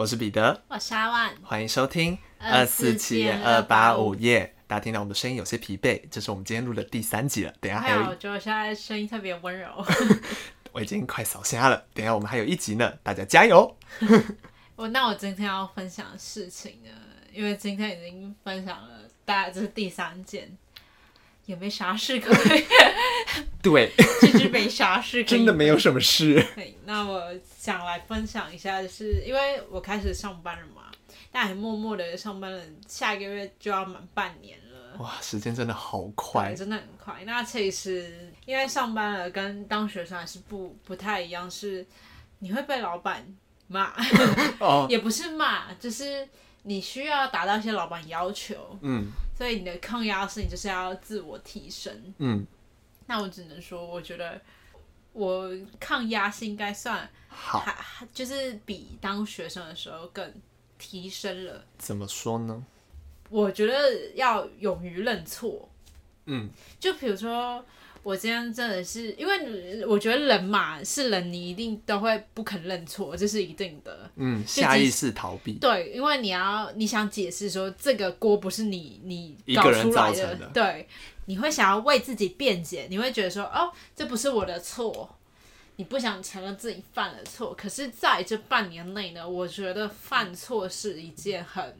我是彼得，我是阿万，欢迎收听二四七二八五夜。大家听到我们的声音有些疲惫，这是我们今天录的第三集了。等一下还有，我觉得我现在声音特别温柔。我已经快扫瞎了。等一下我们还有一集呢，大家加油。我 那我今天要分享的事情呢，因为今天已经分享了，大概这是第三件，也 没啥事可以。对，其实没啥事，真的没有什么事。对，那我想来分享一下，就是因为我开始上班了嘛，但还默默的上班了，下一个月就要满半年了。哇，时间真的好快，真的很快。那其实因为上班了，跟当学生还是不不太一样，是你会被老板骂，哦、也不是骂，就是你需要达到一些老板要求，嗯，所以你的抗压性就是要自我提升，嗯。那我只能说，我觉得我抗压性应该算好，还就是比当学生的时候更提升了。怎么说呢？我觉得要勇于认错。嗯，就比如说，我今天真的是，因为我觉得人嘛是人，你一定都会不肯认错，这是一定的。嗯，下意识逃避。对，因为你要你想解释说这个锅不是你你搞出来的，的对。你会想要为自己辩解，你会觉得说，哦，这不是我的错，你不想承认自己犯了错。可是在这半年内呢，我觉得犯错是一件很，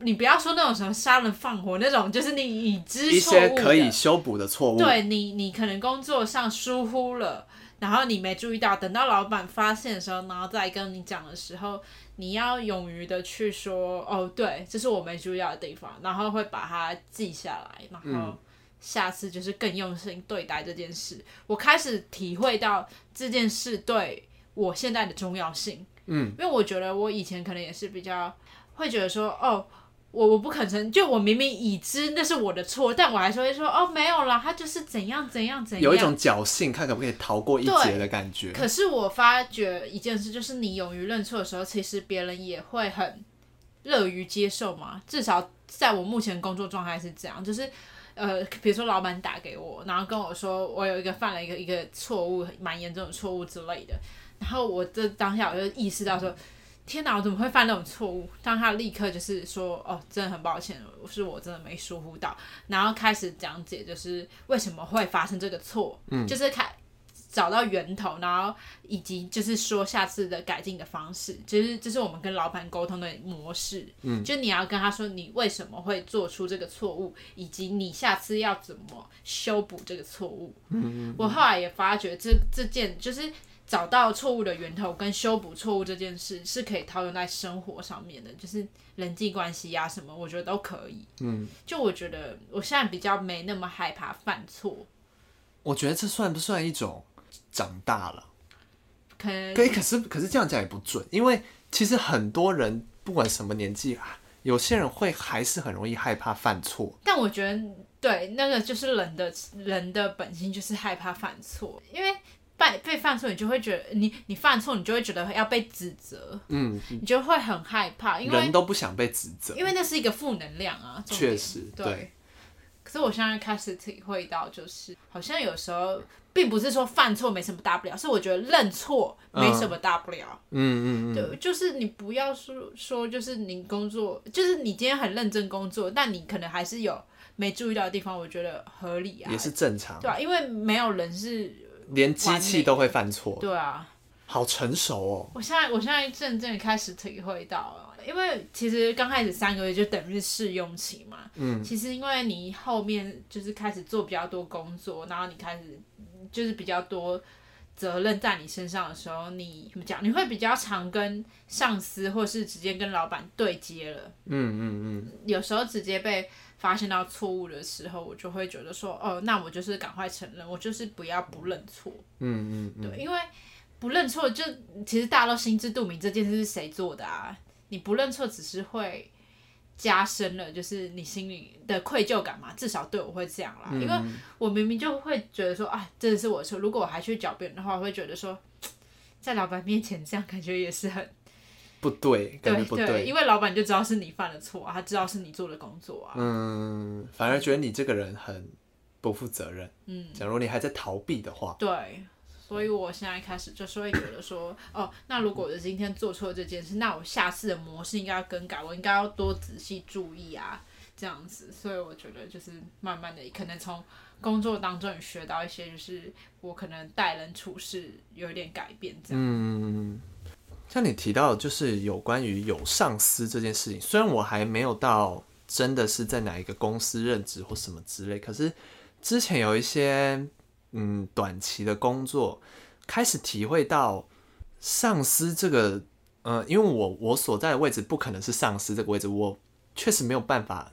你不要说那种什么杀人放火那种，就是你已知错误，一些可以修补的错误。对你，你可能工作上疏忽了，然后你没注意到，等到老板发现的时候，然后再跟你讲的时候，你要勇于的去说，哦，对，这是我没注意到的地方，然后会把它记下来，然后。嗯下次就是更用心对待这件事。我开始体会到这件事对我现在的重要性。嗯，因为我觉得我以前可能也是比较会觉得说，哦，我我不可能，就我明明已知那是我的错，但我还是会说，哦，没有啦，他就是怎样怎样怎样，有一种侥幸，看可不可以逃过一劫的感觉。可是我发觉一件事，就是你勇于认错的时候，其实别人也会很乐于接受嘛。至少在我目前工作状态是这样，就是。呃，比如说老板打给我，然后跟我说我有一个犯了一个一个错误，蛮严重的错误之类的，然后我这当下我就意识到说，天哪，我怎么会犯那种错误？当他立刻就是说，哦，真的很抱歉，是我真的没疏忽到，然后开始讲解就是为什么会发生这个错，嗯，就是开。找到源头，然后以及就是说下次的改进的方式，就是这是我们跟老板沟通的模式。嗯，就你要跟他说你为什么会做出这个错误，以及你下次要怎么修补这个错误。嗯，嗯，嗯，我后来也发觉这这件就是找到错误的源头跟修补错误这件事是可以套用在生活上面的，就是人际关系呀、啊、什么，我觉得都可以。嗯，就我觉得我现在比较没那么害怕犯错。我觉得这算不算一种？长大了，可以，可以，可是可是这样讲也不准，因为其实很多人不管什么年纪啊，有些人会还是很容易害怕犯错。但我觉得，对，那个就是人的人的本性就是害怕犯错，因为被被犯错，你就会觉得你你犯错，你就会觉得要被指责，嗯，你就会很害怕，因为人都不想被指责，因为那是一个负能量啊，确实，对。对可是我现在开始体会到，就是好像有时候并不是说犯错没什么大不了，是我觉得认错没什么大不了。嗯嗯嗯，对，就是你不要说说，就是你工作，就是你今天很认真工作，但你可能还是有没注意到的地方，我觉得合理啊，也是正常，对啊，因为没有人是连机器都会犯错，对啊，好成熟哦。我现在我现在真正开始体会到了。因为其实刚开始三个月就等于是试用期嘛，嗯，其实因为你后面就是开始做比较多工作，然后你开始就是比较多责任在你身上的时候，你怎么讲？你会比较常跟上司或是直接跟老板对接了，嗯嗯嗯。有时候直接被发现到错误的时候，我就会觉得说，哦，那我就是赶快承认，我就是不要不认错，嗯嗯嗯，对，因为不认错就其实大家都心知肚明这件事是谁做的啊。你不认错，只是会加深了，就是你心里的愧疚感嘛。至少对我会这样啦，嗯、因为我明明就会觉得说，啊，真的是我错。如果我还去狡辩的话，我会觉得说，在老板面前这样感觉也是很不对，感觉不对，对，对，因为老板就知道是你犯了错啊，他知道是你做的工作啊。嗯，反而觉得你这个人很不负责任。嗯，假如你还在逃避的话，对，所以我现在开始就是会觉得说，哦，那如果我今天做错了这件事，那我下次的模式应该要更改，我应该要多仔细注意啊，这样子。所以我觉得就是慢慢的，可能从工作当中也学到一些，就是我可能待人处事有点改变这样。嗯，像你提到就是有关于有上司这件事情，虽然我还没有到真的是在哪一个公司任职或什么之类，可是之前有一些。嗯，短期的工作开始体会到上司这个，呃，因为我我所在的位置不可能是上司这个位置，我确实没有办法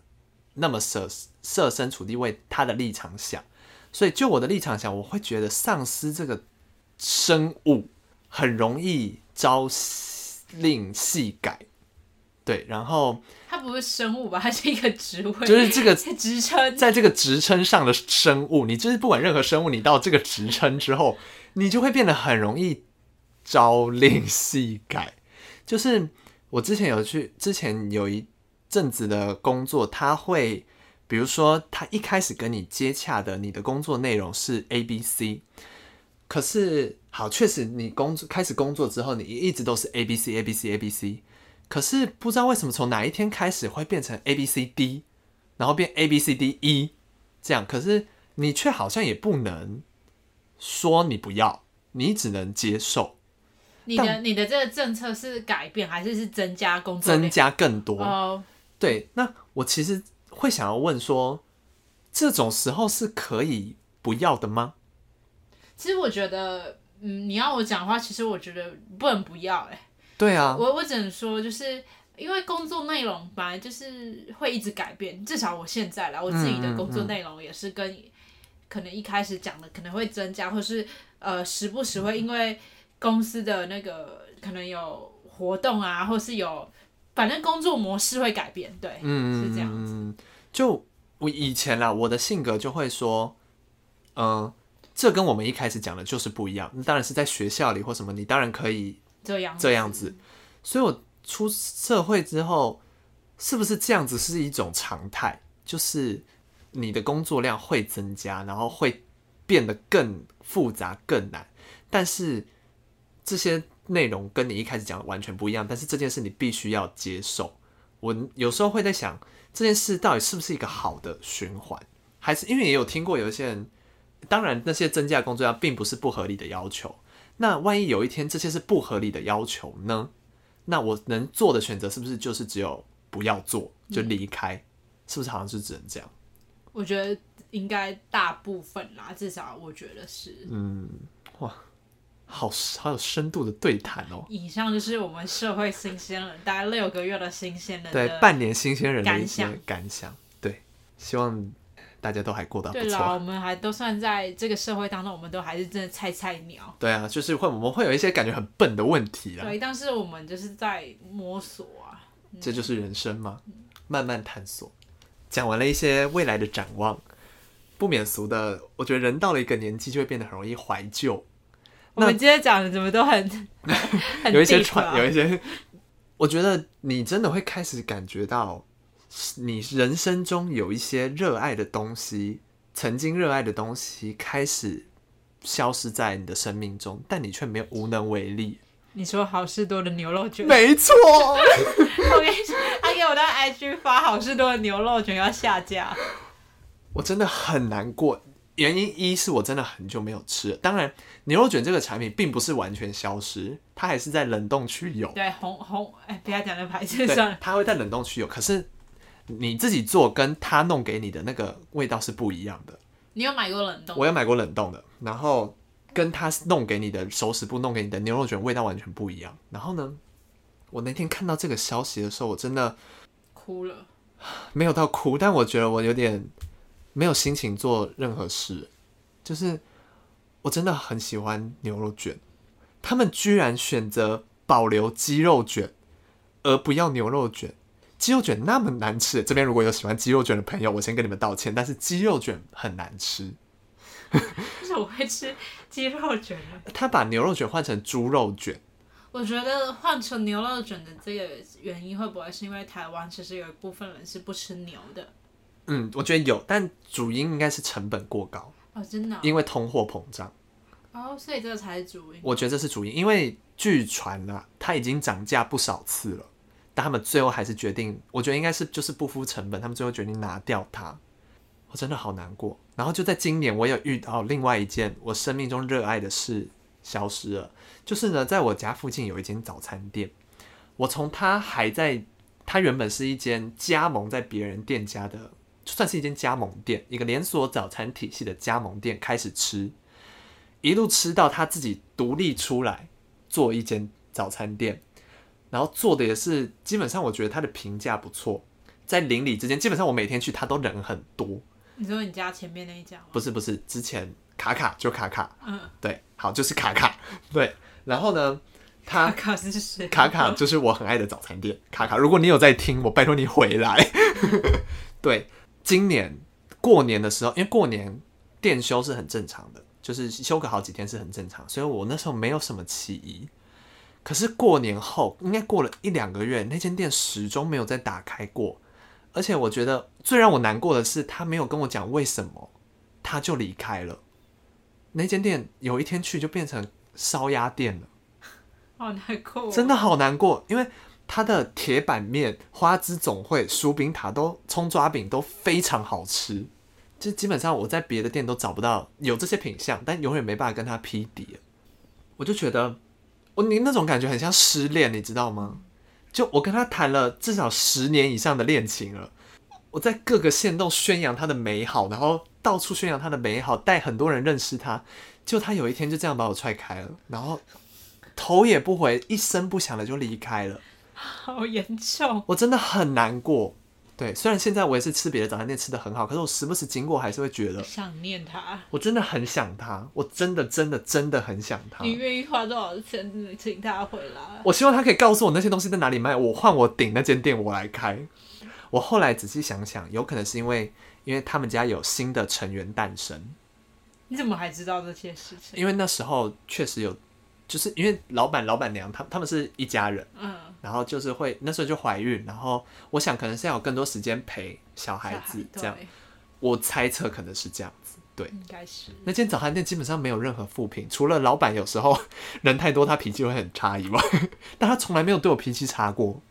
那么设设身处地为他的立场想，所以就我的立场想，我会觉得上司这个生物很容易朝令夕改。对，然后它不是生物吧？它是一个职位，就是这个 职称，在这个职称上的生物，你就是不管任何生物，你到这个职称之后，你就会变得很容易朝令夕改。就是我之前有去，之前有一阵子的工作，他会，比如说他一开始跟你接洽的，你的工作内容是 A、B、C，可是好，确实你工作开始工作之后，你一直都是 A、B、C、A、B、C、A、B、C。可是不知道为什么从哪一天开始会变成 A B C D，然后变 A B C D E 这样，可是你却好像也不能说你不要，你只能接受。你的你的这个政策是改变还是是增加工作？增加更多。Oh. 对，那我其实会想要问说，这种时候是可以不要的吗？其实我觉得，嗯，你要我讲的话，其实我觉得不能不要、欸，哎。对啊，我我只能说，就是因为工作内容本来就是会一直改变，至少我现在啦，我自己的工作内容也是跟可能一开始讲的可能会增加，或是呃时不时会因为公司的那个可能有活动啊，或是有反正工作模式会改变，对，嗯，是这样子。就我以前啦，我的性格就会说，嗯、呃，这跟我们一开始讲的就是不一样。那当然是在学校里或什么，你当然可以。这样这样子，所以我出社会之后，是不是这样子是一种常态？就是你的工作量会增加，然后会变得更复杂、更难。但是这些内容跟你一开始讲的完全不一样。但是这件事你必须要接受。我有时候会在想，这件事到底是不是一个好的循环？还是因为也有听过有一些人，当然那些增加工作量并不是不合理的要求。那万一有一天这些是不合理的要求呢？那我能做的选择是不是就是只有不要做就离开？嗯、是不是好像是只能这样？我觉得应该大部分啦，至少我觉得是。嗯，哇，好好有深度的对谈哦。以上就是我们社会新鲜人，大概六个月的新鲜人，对，半年新鲜人的一些感想。对，希望。大家都还过得不错。对啦，我们还都算在这个社会当中，我们都还是真的菜菜鸟。对啊，就是会我们会有一些感觉很笨的问题啦。对，但是我们就是在摸索啊。嗯、这就是人生嘛，慢慢探索。讲完了一些未来的展望，不免俗的，我觉得人到了一个年纪就会变得很容易怀旧。我们今天讲的怎么都很，很有一些传，有一些，我觉得你真的会开始感觉到。你人生中有一些热爱的东西，曾经热爱的东西开始消失在你的生命中，但你却没有无能为力。你说好事多的牛肉卷？没错。我跟你说，他给我的 IG 发好事多的牛肉卷要下架，我真的很难过。原因一是我真的很久没有吃了，当然牛肉卷这个产品并不是完全消失，它还是在冷冻区有。对，红红，哎，不要讲那牌子上，它会在冷冻区有，可是。你自己做跟他弄给你的那个味道是不一样的。你有买过冷冻？我有买过冷冻的，然后跟他弄给你的熟食部弄给你的牛肉卷味道完全不一样。然后呢，我那天看到这个消息的时候，我真的哭了。没有到哭，但我觉得我有点没有心情做任何事。就是我真的很喜欢牛肉卷，他们居然选择保留鸡肉卷，而不要牛肉卷。鸡肉卷那么难吃，这边如果有喜欢鸡肉卷的朋友，我先跟你们道歉。但是鸡肉卷很难吃，为什么我会吃鸡肉卷呢？他把牛肉卷换成猪肉卷，我觉得换成牛肉卷的这个原因会不会是因为台湾其实有一部分人是不吃牛的？嗯，我觉得有，但主因应该是成本过高哦，真的、哦，因为通货膨胀。哦，所以这个才是主因。我觉得这是主因，因为据传啊，它已经涨价不少次了，但他们最后还是决定，我觉得应该是就是不敷成本，他们最后决定拿掉它。我真的好难过。然后就在今年，我有遇到另外一件我生命中热爱的事消失了，就是呢，在我家附近有一间早餐店，我从它还在，它原本是一间加盟在别人店家的，就算是一间加盟店，一个连锁早餐体系的加盟店开始吃。一路吃到他自己独立出来做一间早餐店，然后做的也是基本上我觉得他的评价不错，在邻里之间基本上我每天去他都人很多。你说你家前面那一家吗？不是不是，之前卡卡就卡卡，嗯，对，好就是卡卡，对，然后呢，他卡卡是谁？卡卡就是我很爱的早餐店，卡卡，如果你有在听，我拜托你回来。对，今年过年的时候，因为过年店休是很正常的。就是休个好几天是很正常，所以我那时候没有什么起疑。可是过年后，应该过了一两个月，那间店始终没有再打开过。而且我觉得最让我难过的是，他没有跟我讲为什么，他就离开了。那间店有一天去就变成烧鸭店了，好难过，真的好难过。因为他的铁板面、花枝总会、薯饼塔都葱抓饼都非常好吃。就基本上我在别的店都找不到有这些品相，但永远没办法跟他匹敌。我就觉得，我你那种感觉很像失恋，你知道吗？就我跟他谈了至少十年以上的恋情了，我在各个县都宣扬他的美好，然后到处宣扬他的美好，带很多人认识他。就他有一天就这样把我踹开了，然后头也不回，一声不响的就离开了，好严重，我真的很难过。对，虽然现在我也是吃别的早餐店吃的很好，可是我时不时经过还是会觉得想念他。我真的很想他，我真的真的真的很想他。你愿意花多少钱请他回来？我希望他可以告诉我那些东西在哪里卖，我换我顶那间店，我来开。我后来仔细想想，有可能是因为因为他们家有新的成员诞生。你怎么还知道这些事情？因为那时候确实有。就是因为老板、老板娘，他他们是一家人，嗯，然后就是会那时候就怀孕，然后我想可能是要有更多时间陪小孩子，这样，我猜测可能是这样子，对，应该是。那间早餐店基本上没有任何负评，除了老板有时候人太多，他脾气会很差以外，但他从来没有对我脾气差过，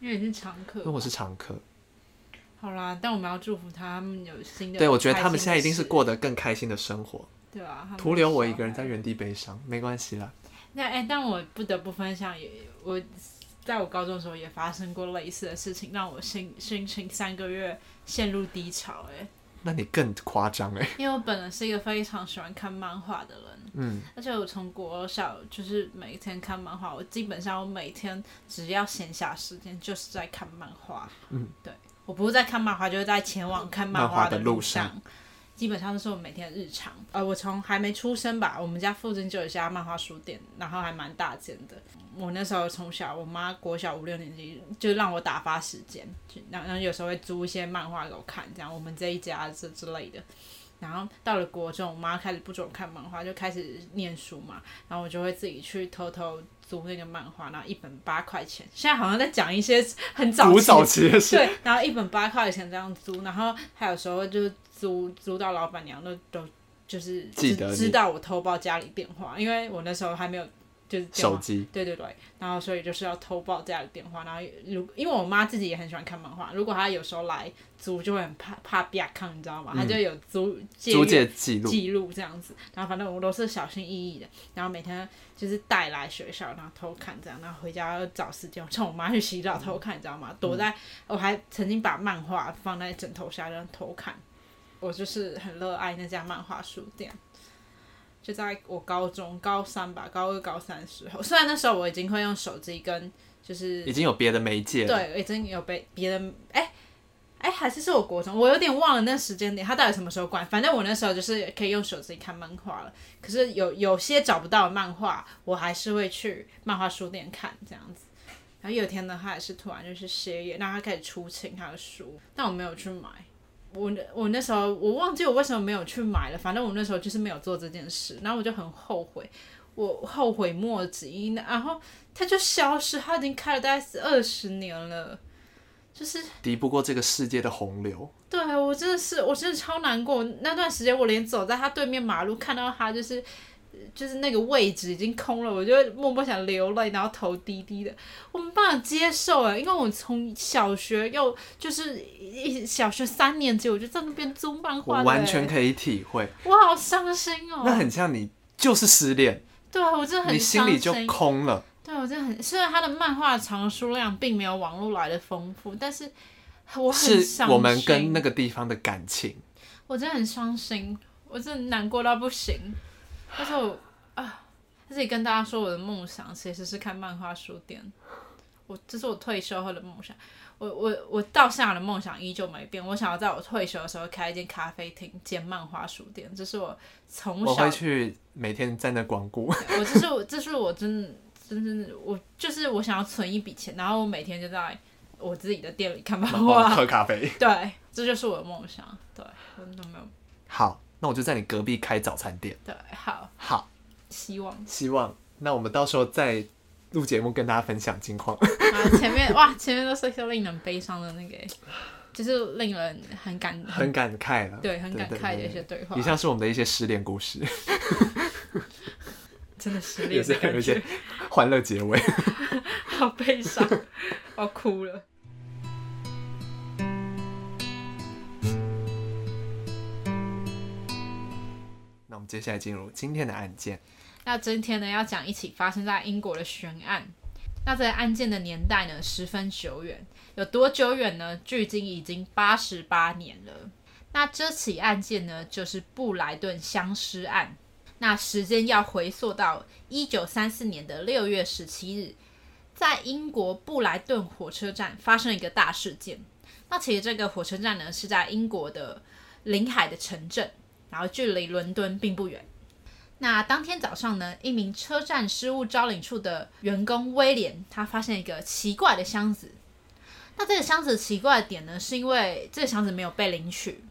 因为你是常客，因为我是常客。好啦，但我们要祝福他们有新的，对，我觉得他们现在一定是过得更开心的生活，对啊，徒留我一个人在原地悲伤，没关系啦。那哎、欸，但我不得不分享，也我在我高中的时候也发生过类似的事情，让我心心情三个月陷入低潮。哎，那你更夸张哎！因为我本人是一个非常喜欢看漫画的人，嗯，而且我从国小就是每一天看漫画，我基本上我每天只要闲暇时间就是在看漫画，嗯，对，我不是在看漫画，就是在前往看漫画的路上。基本上都是我每天的日常。呃，我从还没出生吧，我们家附近就有一家漫画书店，然后还蛮大间的。我那时候从小，我妈国小五六年级就让我打发时间，然后有时候会租一些漫画给我看，这样我们这一家这之类的。然后到了国中，我妈开始不准我看漫画，就开始念书嘛，然后我就会自己去偷偷租那个漫画，然后一本八块钱。现在好像在讲一些很早期，早期的事。对，然后一本八块钱这样租，然后还有时候就。租租到老板娘都都就是知知道我偷报家里电话，因为我那时候还没有就是手机，对对对，然后所以就是要偷报家里电话，然后如因为我妈自己也很喜欢看漫画，如果她有时候来租就会很怕怕被看，你知道吗？她就有租租借记录记录这样子，然后反正我都是小心翼翼的，然后每天就是带来学校，然后偷看这样，然后回家要找时间趁我妈去洗澡偷看，你知道吗？躲在我还曾经把漫画放在枕头下然后偷看。我就是很热爱那家漫画书店，就在我高中高三吧，高二高三的时候，虽然那时候我已经会用手机跟就是已经有别的媒介了，对，已经有别别的，哎、欸、哎、欸，还是是我国中，我有点忘了那时间点，他到底什么时候关？反正我那时候就是可以用手机看漫画了。可是有有些找不到的漫画，我还是会去漫画书店看这样子。然后有一天呢，他也是突然就是歇业，让他开始出清他的书，但我没有去买。我那我那时候我忘记我为什么没有去买了，反正我那时候就是没有做这件事，然后我就很后悔，我后悔莫及。然后它就消失，它已经开了大概是二十年了，就是敌不过这个世界的洪流。对，我真的是，我真的超难过。那段时间我连走在他对面马路看到他就是就是那个位置已经空了，我就默默想流泪，然后头低低的，我没办法接受哎，因为我从小学又就是一小学三年级我就在那边租漫画，我完全可以体会，我好伤心哦。那很像你就是失恋，对啊，我真的很，你心里就空了。对，我真的很，虽然他的漫画藏书量并没有网络来的丰富，但是我很伤心。是我们跟那个地方的感情，我真的很伤心，我真的难过到不行。但是我啊，自己跟大家说，我的梦想其实是开漫画书店。我这是我退休后的梦想。我我我到现在的梦想依旧没变。我想要在我退休的时候开一间咖啡厅兼漫画书店。这是我从小我会去每天在那光顾。我这是我这是我真的真的我就是我想要存一笔钱，然后我每天就在我自己的店里看漫画、喝咖啡。对，这就是我的梦想。对，我都没有。好。那我就在你隔壁开早餐店。对，好，好，希望，希望。那我们到时候再录节目，跟大家分享近况。前面哇，前面都是一些令人悲伤的那个，就是令人很感很感慨了，对，很感慨的一些对话。以上是我们的一些失恋故事，真的失恋，有些有一些欢乐结尾，好悲伤，我哭了。接下来进入今天的案件。那今天呢，要讲一起发生在英国的悬案。那这个案件的年代呢，十分久远，有多久远呢？距今已经八十八年了。那这起案件呢，就是布莱顿相尸案。那时间要回溯到一九三四年的六月十七日，在英国布莱顿火车站发生一个大事件。那其实这个火车站呢，是在英国的临海的城镇。然后距离伦敦并不远。那当天早上呢，一名车站失物招领处的员工威廉，他发现一个奇怪的箱子。那这个箱子奇怪的点呢，是因为这个箱子没有被领取，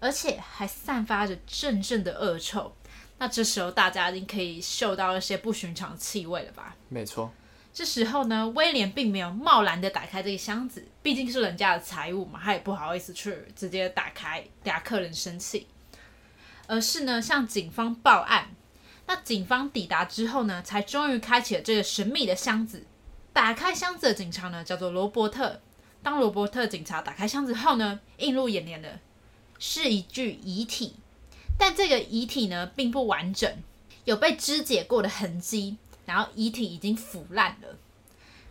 而且还散发着阵阵的恶臭。那这时候大家已经可以嗅到一些不寻常气味了吧？没错。这时候呢，威廉并没有贸然的打开这个箱子，毕竟是人家的财物嘛，他也不好意思去直接打开，等下客人生气。而是呢，向警方报案。那警方抵达之后呢，才终于开启了这个神秘的箱子。打开箱子的警察呢，叫做罗伯特。当罗伯特警察打开箱子后呢，映入眼帘的是一具遗体。但这个遗体呢，并不完整，有被肢解过的痕迹，然后遗体已经腐烂了，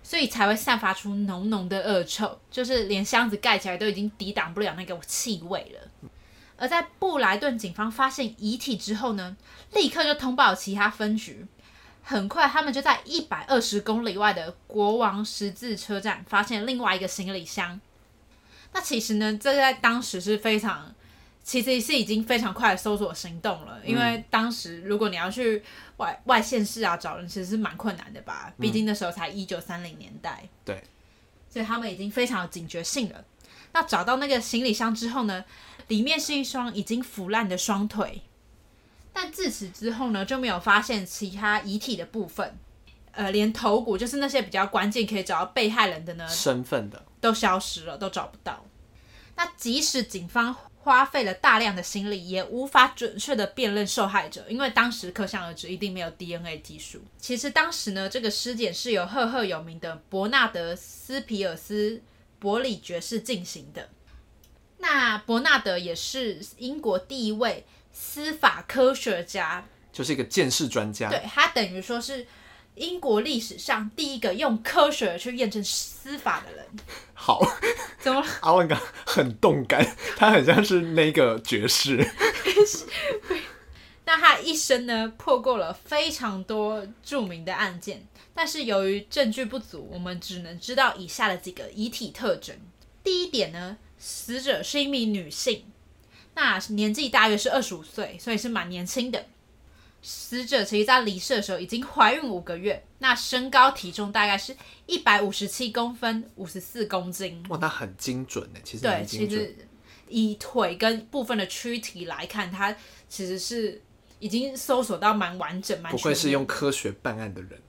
所以才会散发出浓浓的恶臭，就是连箱子盖起来都已经抵挡不了那个气味了。而在布莱顿警方发现遗体之后呢，立刻就通报其他分局。很快，他们就在一百二十公里外的国王十字车站发现另外一个行李箱。那其实呢，这在当时是非常，其实是已经非常快的搜索行动了。因为当时如果你要去外外县市啊找人，其实是蛮困难的吧？毕竟那时候才一九三零年代。对，所以他们已经非常有警觉性了。那找到那个行李箱之后呢，里面是一双已经腐烂的双腿，但自此之后呢，就没有发现其他遗体的部分，呃，连头骨，就是那些比较关键可以找到被害人的呢，身份的都消失了，都找不到。那即使警方花费了大量的心力，也无法准确的辨认受害者，因为当时可想而知，一定没有 DNA 技术。其实当时呢，这个尸检是由赫赫有名的伯纳德·斯皮尔斯。伯里爵士进行的。那伯纳德也是英国第一位司法科学家，就是一个鉴识专家。对，他等于说是英国历史上第一个用科学去验证司法的人。好，怎么？阿万刚很动感，他很像是那个爵士。那他一生呢，破过了非常多著名的案件。但是由于证据不足，我们只能知道以下的几个遗体特征。第一点呢，死者是一名女性，那年纪大约是二十五岁，所以是蛮年轻的。死者其实在离世的时候已经怀孕五个月，那身高体重大概是一百五十七公分，五十四公斤。哇，那很精准呢，其实对，其实以腿跟部分的躯体来看，它其实是已经搜索到蛮完整、蛮。不愧是用科学办案的人。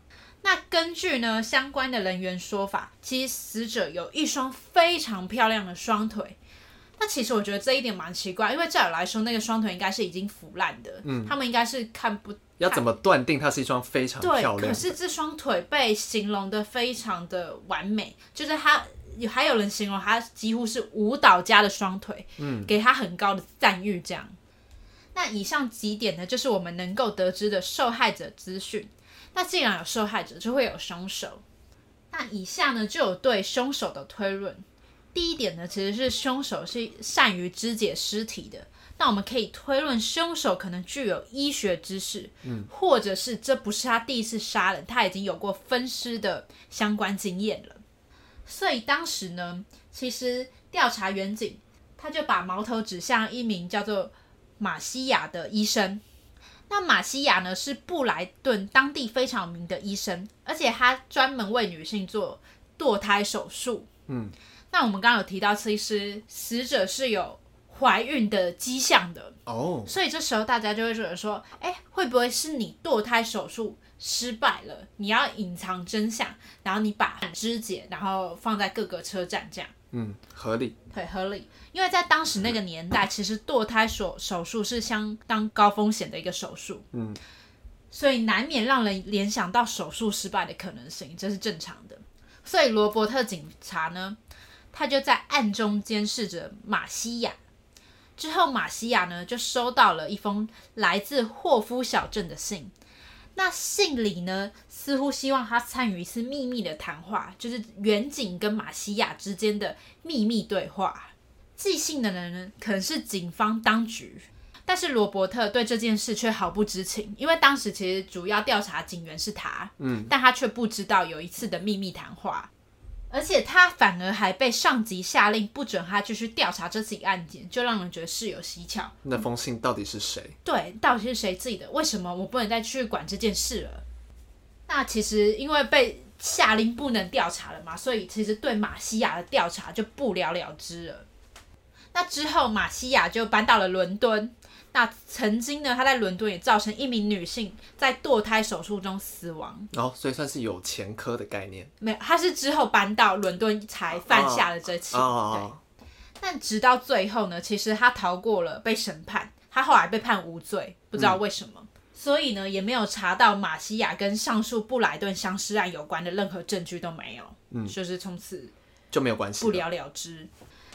那根据呢相关的人员说法，其实死者有一双非常漂亮的双腿。那其实我觉得这一点蛮奇怪，因为照理来说，那个双腿应该是已经腐烂的，嗯，他们应该是看不。要怎么断定它是一双非常漂亮的？对，可是这双腿被形容的非常的完美，就是它还有人形容它几乎是舞蹈家的双腿，嗯，给他很高的赞誉。这样，那以上几点呢，就是我们能够得知的受害者资讯。那既然有受害者，就会有凶手。那以下呢，就有对凶手的推论。第一点呢，其实是凶手是善于肢解尸体的。那我们可以推论，凶手可能具有医学知识，嗯，或者是这不是他第一次杀人，他已经有过分尸的相关经验了。所以当时呢，其实调查员警他就把矛头指向一名叫做马西亚的医生。那马西亚呢，是布莱顿当地非常有名的医生，而且他专门为女性做堕胎手术。嗯，那我们刚刚有提到，其实死者是有。怀孕的迹象的哦，oh. 所以这时候大家就会觉得说，哎，会不会是你堕胎手术失败了？你要隐藏真相，然后你把肢解，然后放在各个车站这样。嗯，合理。对，合理。因为在当时那个年代，其实堕胎手手术是相当高风险的一个手术。嗯，所以难免让人联想到手术失败的可能性，这是正常的。所以罗伯特警察呢，他就在暗中监视着马西亚。之后，马西亚呢就收到了一封来自霍夫小镇的信。那信里呢，似乎希望他参与一次秘密的谈话，就是远景跟马西亚之间的秘密对话。寄信的人呢，可能是警方当局，但是罗伯特对这件事却毫不知情，因为当时其实主要调查警员是他，嗯，但他却不知道有一次的秘密谈话。而且他反而还被上级下令不准他继续调查这起案件，就让人觉得事有蹊跷。那封信到底是谁？对，到底是谁自己的？为什么我不能再去管这件事了？那其实因为被下令不能调查了嘛，所以其实对马西亚的调查就不了了之了。那之后，马西亚就搬到了伦敦。那曾经呢，他在伦敦也造成一名女性在堕胎手术中死亡。哦，所以算是有前科的概念。没有，他是之后搬到伦敦才犯下了这起。哦。对。但直到最后呢，其实他逃过了被审判，他后来被判无罪，不知道为什么。嗯。所以呢，也没有查到马西亚跟上述布莱顿相尸案有关的任何证据都没有。嗯。就是从此就没有关系，不了了之。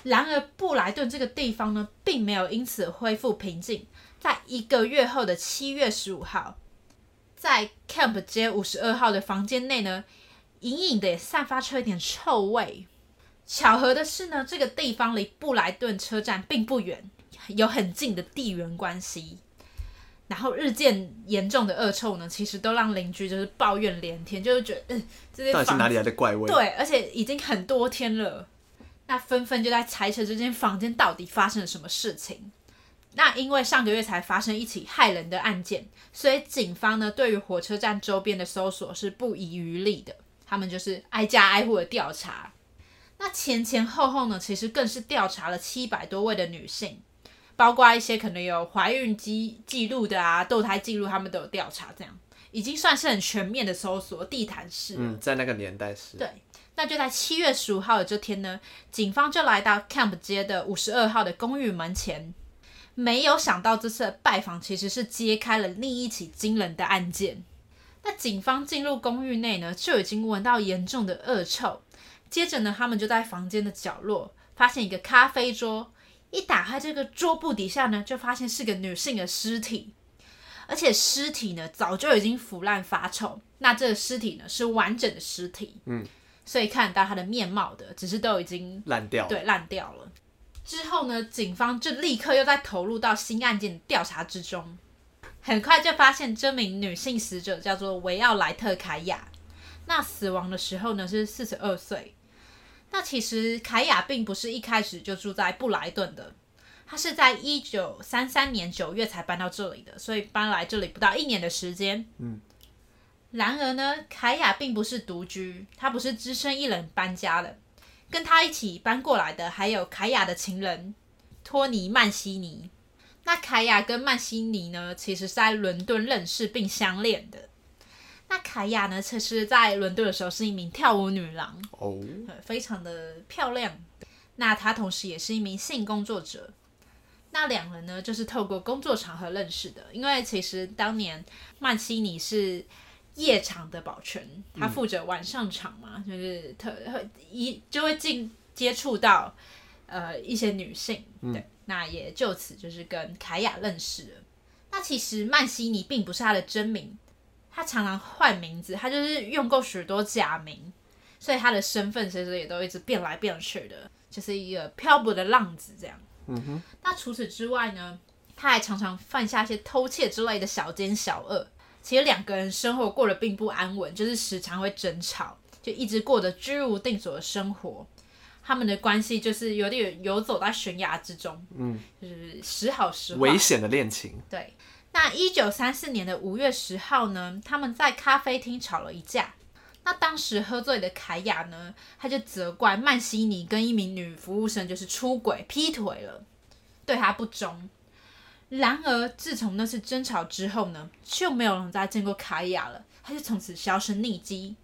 然而，布莱顿这个地方呢，并没有因此恢复平静。在一个月后的七月十五号，在 Camp 街五十二号的房间内呢，隐隐的也散发出一点臭味。巧合的是呢，这个地方离布莱顿车站并不远，有很近的地缘关系。然后日渐严重的恶臭呢，其实都让邻居就是抱怨连天，就是觉得嗯，这些房子到底是哪里来的怪味？对，而且已经很多天了。那纷纷就在猜测这间房间到底发生了什么事情。那因为上个月才发生一起害人的案件，所以警方呢，对于火车站周边的搜索是不遗余力的。他们就是挨家挨户的调查。那前前后后呢，其实更是调查了七百多位的女性，包括一些可能有怀孕记记录的啊，堕胎记录，他们都有调查。这样已经算是很全面的搜索，地毯式。嗯，在那个年代是。对。那就在七月十五号的这天呢，警方就来到 Camp 街的五十二号的公寓门前。没有想到这次的拜访其实是揭开了另一起惊人的案件。那警方进入公寓内呢，就已经闻到严重的恶臭。接着呢，他们就在房间的角落发现一个咖啡桌。一打开这个桌布底下呢，就发现是个女性的尸体，而且尸体呢早就已经腐烂发臭。那这个尸体呢是完整的尸体。嗯。所以看得到她的面貌的，只是都已经烂掉，对，烂掉了。之后呢，警方就立刻又在投入到新案件调查之中，很快就发现这名女性死者叫做维奥莱特·凯亚，那死亡的时候呢是四十二岁。那其实凯雅并不是一开始就住在布莱顿的，她是在一九三三年九月才搬到这里的，所以搬来这里不到一年的时间。嗯。然而呢，凯雅并不是独居，她不是只身一人搬家的，跟她一起搬过来的还有凯雅的情人托尼曼西尼。那凯雅跟曼西尼呢，其实是在伦敦认识并相恋的。那凯亚呢，其实在伦敦的时候是一名跳舞女郎哦，非常的漂亮。那她同时也是一名性工作者。那两人呢，就是透过工作场合认识的。因为其实当年曼西尼是夜场的保全，他负责晚上场嘛，嗯、就是特一就会进接触到呃一些女性。对，嗯、那也就此就是跟凯雅认识了。那其实曼西尼并不是他的真名，他常常换名字，他就是用过许多假名，所以他的身份其实也都一直变来变去的，就是一个漂泊的浪子这样。嗯哼。那除此之外呢，他还常常犯下一些偷窃之类的小奸小恶。其实两个人生活过得并不安稳，就是时常会争吵，就一直过着居无定所的生活。他们的关系就是有点游走在悬崖之中，嗯，就是时好时坏，危险的恋情。对。那一九三四年的五月十号呢，他们在咖啡厅吵了一架。那当时喝醉的凯雅呢，他就责怪曼西尼跟一名女服务生就是出轨劈腿了，对他不忠。然而自从那次争吵之后呢，就没有人再见过凯雅了，他就从此销声匿迹。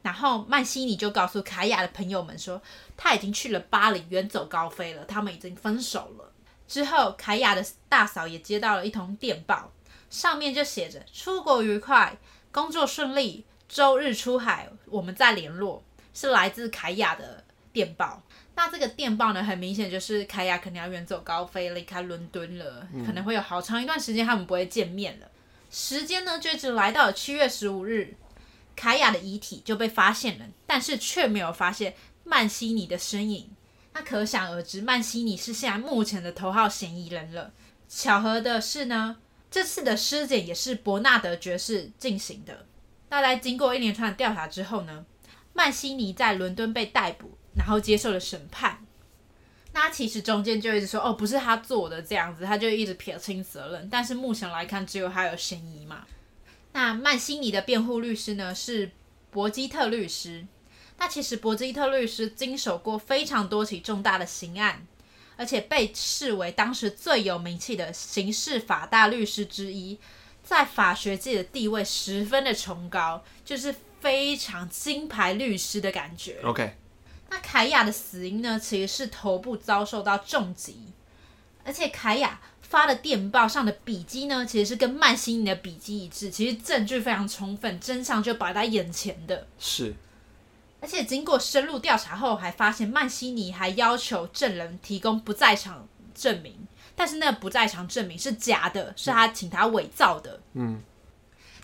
然后曼西尼就告诉凯雅的朋友们说，他已经去了巴黎远走高飞了，他们已经分手了。之后凯雅的大嫂也接到了一通电报，上面就写着“出国愉快，工作顺利。”周日出海，我们再联络。是来自凯雅的电报。那这个电报呢，很明显就是凯雅可能要远走高飞，离开伦敦了，嗯、可能会有好长一段时间他们不会见面了。时间呢，就一直来到了七月十五日，凯雅的遗体就被发现了，但是却没有发现曼西尼的身影。那可想而知，曼西尼是现在目前的头号嫌疑人了。巧合的是呢，这次的尸检也是伯纳德爵士进行的。那在经过一连串的调查之后呢，曼西尼在伦敦被逮捕，然后接受了审判。那其实中间就一直说哦，不是他做的这样子，他就一直撇清责任。但是目前来看，只有他有嫌疑嘛。那曼西尼的辩护律师呢是博基特律师。那其实博基特律师经手过非常多起重大的刑案，而且被视为当时最有名气的刑事法大律师之一。在法学界的地位十分的崇高，就是非常金牌律师的感觉。OK，那凯雅的死因呢，其实是头部遭受到重击，而且凯雅发的电报上的笔迹呢，其实是跟曼西尼的笔迹一致，其实证据非常充分，真相就摆在眼前的。是，而且经过深入调查后，还发现曼西尼还要求证人提供不在场证明。但是那个不在场证明是假的，是他请他伪造的。嗯，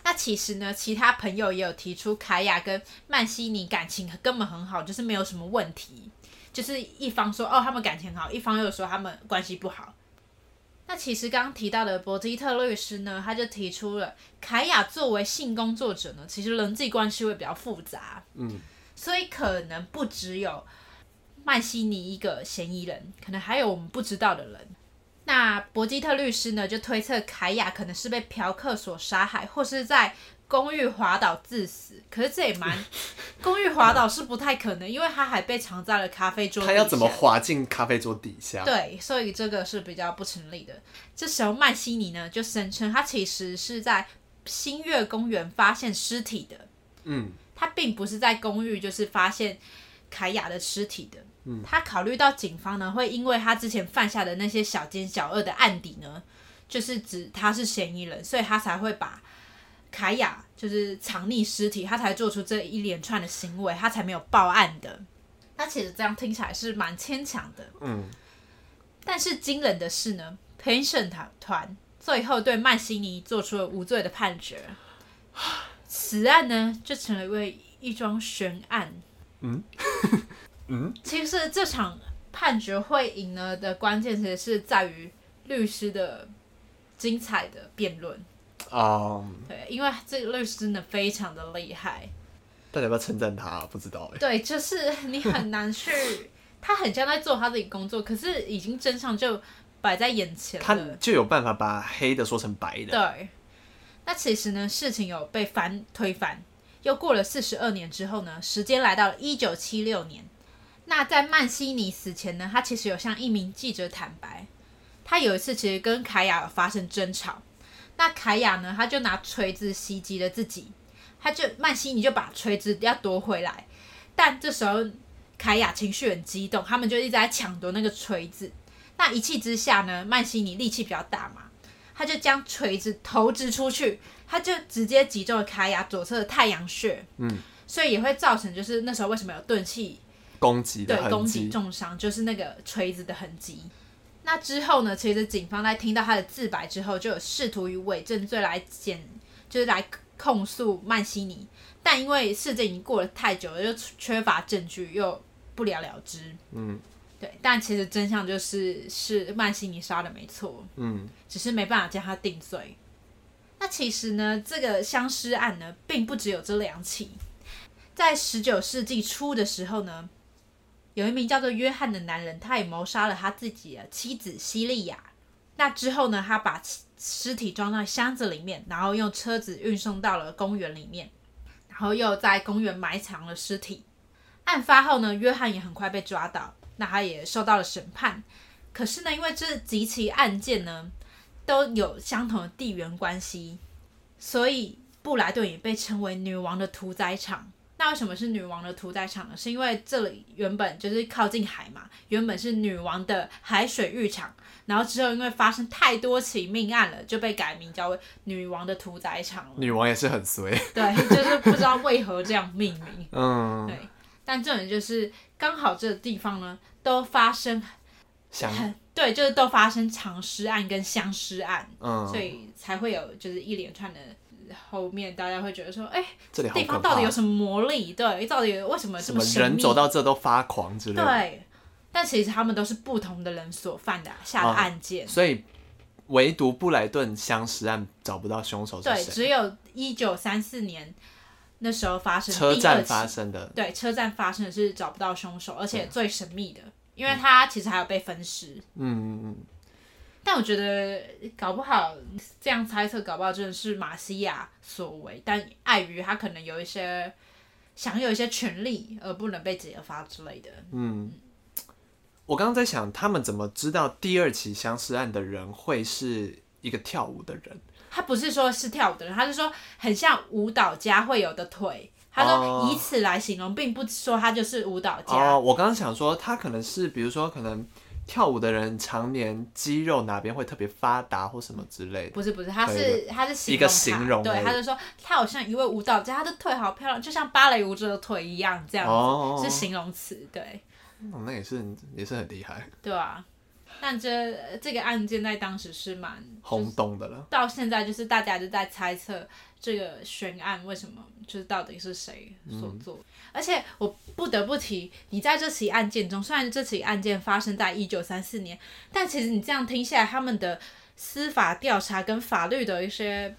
那其实呢，其他朋友也有提出，凯雅跟曼西尼感情根本很好，就是没有什么问题。就是一方说哦，他们感情好，一方又说他们关系不好。那其实刚刚提到的博基特律师呢，他就提出了，凯雅作为性工作者呢，其实人际关系会比较复杂。嗯，所以可能不只有曼西尼一个嫌疑人，可能还有我们不知道的人。那博基特律师呢，就推测凯亚可能是被嫖客所杀害，或是在公寓滑倒致死。可是这也蛮，公寓滑倒是不太可能，因为他还被藏在了咖啡桌。他要怎么滑进咖啡桌底下？对，所以这个是比较不成立的。这时候曼西尼呢，就声称他其实是在新月公园发现尸体的。嗯，他并不是在公寓就是发现凯雅的尸体的。嗯他考虑到警方呢，会因为他之前犯下的那些小奸小恶的案底呢，就是指他是嫌疑人，所以他才会把凯雅就是藏匿尸体，他才做出这一连串的行为，他才没有报案的。那其实这样听起来是蛮牵强的，嗯。但是惊人的是呢，陪审团最后对曼西尼做出了无罪的判决，此案呢就成了一位一桩悬案，嗯。嗯，其实这场判决会赢呢的关键，其实是在于律师的精彩的辩论。哦，um, 对，因为这个律师真的非常的厉害。大家要不要称赞他？不知道哎。对，就是你很难去，他很像在做他自己工作，可是已经真相就摆在眼前了，他就有办法把黑的说成白的。对，那其实呢，事情有被翻推翻，又过了四十二年之后呢，时间来到了一九七六年。那在曼西尼死前呢，他其实有向一名记者坦白，他有一次其实跟凯雅发生争吵，那凯雅呢，他就拿锤子袭击了自己，他就曼西尼就把锤子要夺回来，但这时候凯亚情绪很激动，他们就一直在抢夺那个锤子。那一气之下呢，曼西尼力气比较大嘛，他就将锤子投掷出去，他就直接击中了凯亚左侧的太阳穴。嗯，所以也会造成就是那时候为什么有钝器攻击的对攻击重伤，就是那个锤子的痕迹。那之后呢，其实警方在听到他的自白之后，就有试图以伪证罪来检，就是来控诉曼西尼。但因为事件已经过了太久了，又缺乏证据，又不了了之。嗯，对。但其实真相就是是曼西尼杀的没错。嗯，只是没办法将他定罪。那其实呢，这个相尸案呢，并不只有这两起。在十九世纪初的时候呢，有一名叫做约翰的男人，他也谋杀了他自己的妻子西利亚。那之后呢，他把尸体装在箱子里面，然后用车子运送到了公园里面。然后又在公园埋藏了尸体。案发后呢，约翰也很快被抓到，那他也受到了审判。可是呢，因为这几起案件呢都有相同的地缘关系，所以布莱顿也被称为“女王的屠宰场”。那为什么是女王的屠宰场呢？是因为这里原本就是靠近海嘛，原本是女王的海水浴场，然后之后因为发生太多起命案了，就被改名叫为女王的屠宰场。女王也是很衰，对，就是不知道为何这样命名。嗯，对，但重点就是刚好这个地方呢都发生相对，就是都发生藏尸案跟相尸案，嗯，所以才会有就是一连串的。后面大家会觉得说，哎、欸，这里地方到底有什么魔力？对，到底为什么这么神秘？人走到这都发狂之类的。对，但其实他们都是不同的人所犯的下的案件，哦、所以唯独布莱顿相尸案找不到凶手是谁？对，只有一九三四年那时候发生车站发生的，对，车站发生的是找不到凶手，而且最神秘的，因为他其实还有被分尸。嗯嗯嗯。但我觉得搞不好这样猜测，搞不好真的是马西亚所为。但碍于他可能有一些享有一些权利，而不能被揭发之类的。嗯，我刚刚在想，他们怎么知道第二起相思案的人会是一个跳舞的人？他不是说是跳舞的人，他是说很像舞蹈家会有的腿。他说以此来形容，并不说他就是舞蹈家。哦，我刚刚想说，他可能是比如说可能。跳舞的人常年肌肉哪边会特别发达或什么之类的？不是不是，他是他是一个形容，对，他就说他好像一位舞蹈家，他的腿好漂亮，就像芭蕾舞者的腿一样，这样子、哦、是形容词，对。哦，那也是也是很厉害，对啊。但这这个案件在当时是蛮轰动的了，到现在就是大家就在猜测这个悬案为什么就是到底是谁所做。嗯。而且我不得不提，你在这起案件中，虽然这起案件发生在一九三四年，但其实你这样听下来，他们的司法调查跟法律的一些。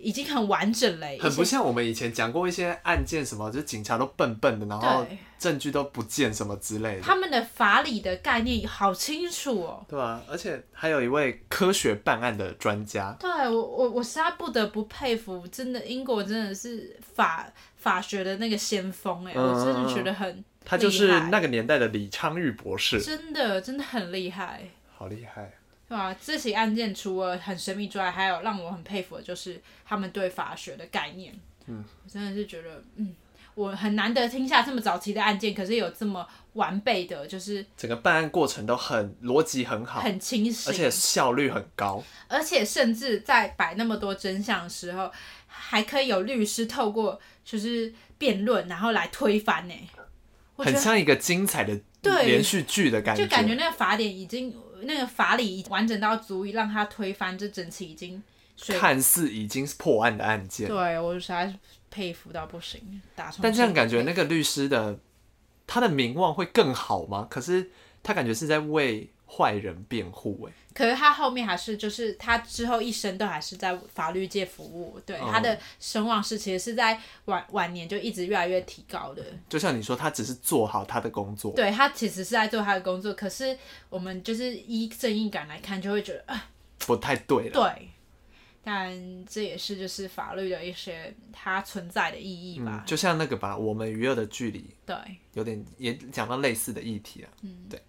已经很完整了，很不像我们以前讲过一些案件，什么就是警察都笨笨的，然后证据都不见什么之类的。他们的法理的概念好清楚哦。对啊，而且还有一位科学办案的专家。对我，我我实在不得不佩服，真的英国真的是法法学的那个先锋哎，我真的觉得很。他就是那个年代的李昌钰博士。真的，真的很厉害。好厉害。对啊，这起案件除了很神秘之外，还有让我很佩服的就是他们对法学的概念。嗯，我真的是觉得，嗯，我很难得听下这么早期的案件，可是有这么完备的，就是整个办案过程都很逻辑很好，很清晰，而且效率很高，而且甚至在摆那么多真相的时候，还可以有律师透过就是辩论，然后来推翻呢，很像一个精彩的连续剧的感觉，就感觉那个法典已经。那个法理完整到足以让他推翻这整起已经看似已经是破案的案件。对，我实在是佩服到不行。但这样感觉那个律师的他的名望会更好吗？可是他感觉是在为坏人辩护哎。可是他后面还是就是他之后一生都还是在法律界服务，对、嗯、他的声望是其实是在晚晚年就一直越来越提高的。就像你说，他只是做好他的工作，对他其实是在做他的工作。可是我们就是依正义感来看，就会觉得啊不太对了。对，但这也是就是法律的一些它存在的意义吧。嗯、就像那个吧，我们与恶的距离，对，有点也讲到类似的议题啊。嗯，对。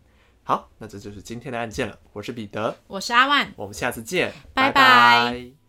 好，那这就是今天的案件了。我是彼得，我是阿万，我们下次见，拜拜。拜拜。